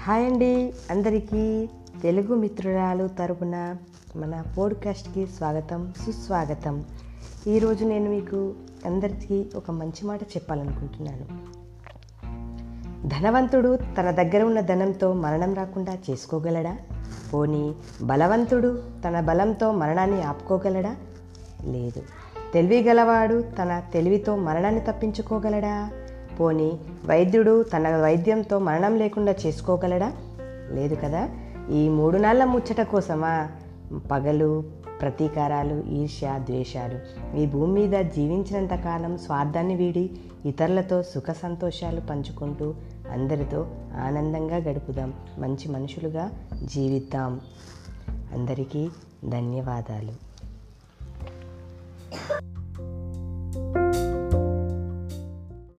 Hi అండి. అందరికీ తెలుగు మిత్రురాలు తరపున మన పోడ్కాస్ట్కి స్వాగతం సుస్వాగతం. ఈరోజు నేను మీకు అందరికీ ఒక మంచి మాట చెప్పాలనుకుంటున్నాను. ధనవంతుడు తన దగ్గర ఉన్న ధనంతో మరణం రాకుండా చేసుకోగలడా? పోనీ బలవంతుడు తన బలంతో మరణాన్ని ఆపుకోగలడా? లేదు. తెలివి గలవాడు తన తెలివితో మరణాన్ని తప్పించుకోగలడా? పోనీ వైద్యుడు తన వైద్యంతో మరణం లేకుండా చేసుకోగలడా? లేదు కదా. ఈ మూడు నాళ్ళ ముచ్చట కోసమా? పగలు ప్రతీకారాలు ఈర్ష్య ద్వేషాలు. ఈ భూమి మీద జీవించినంత కాలం స్వార్థాన్ని వీడి ఇతరులతో సుఖ సంతోషాలు పంచుకుంటూ అందరితో ఆనందంగా గడుపుదాం. మంచి మనుషులుగా జీవిద్దాం. అందరికీ ధన్యవాదాలు.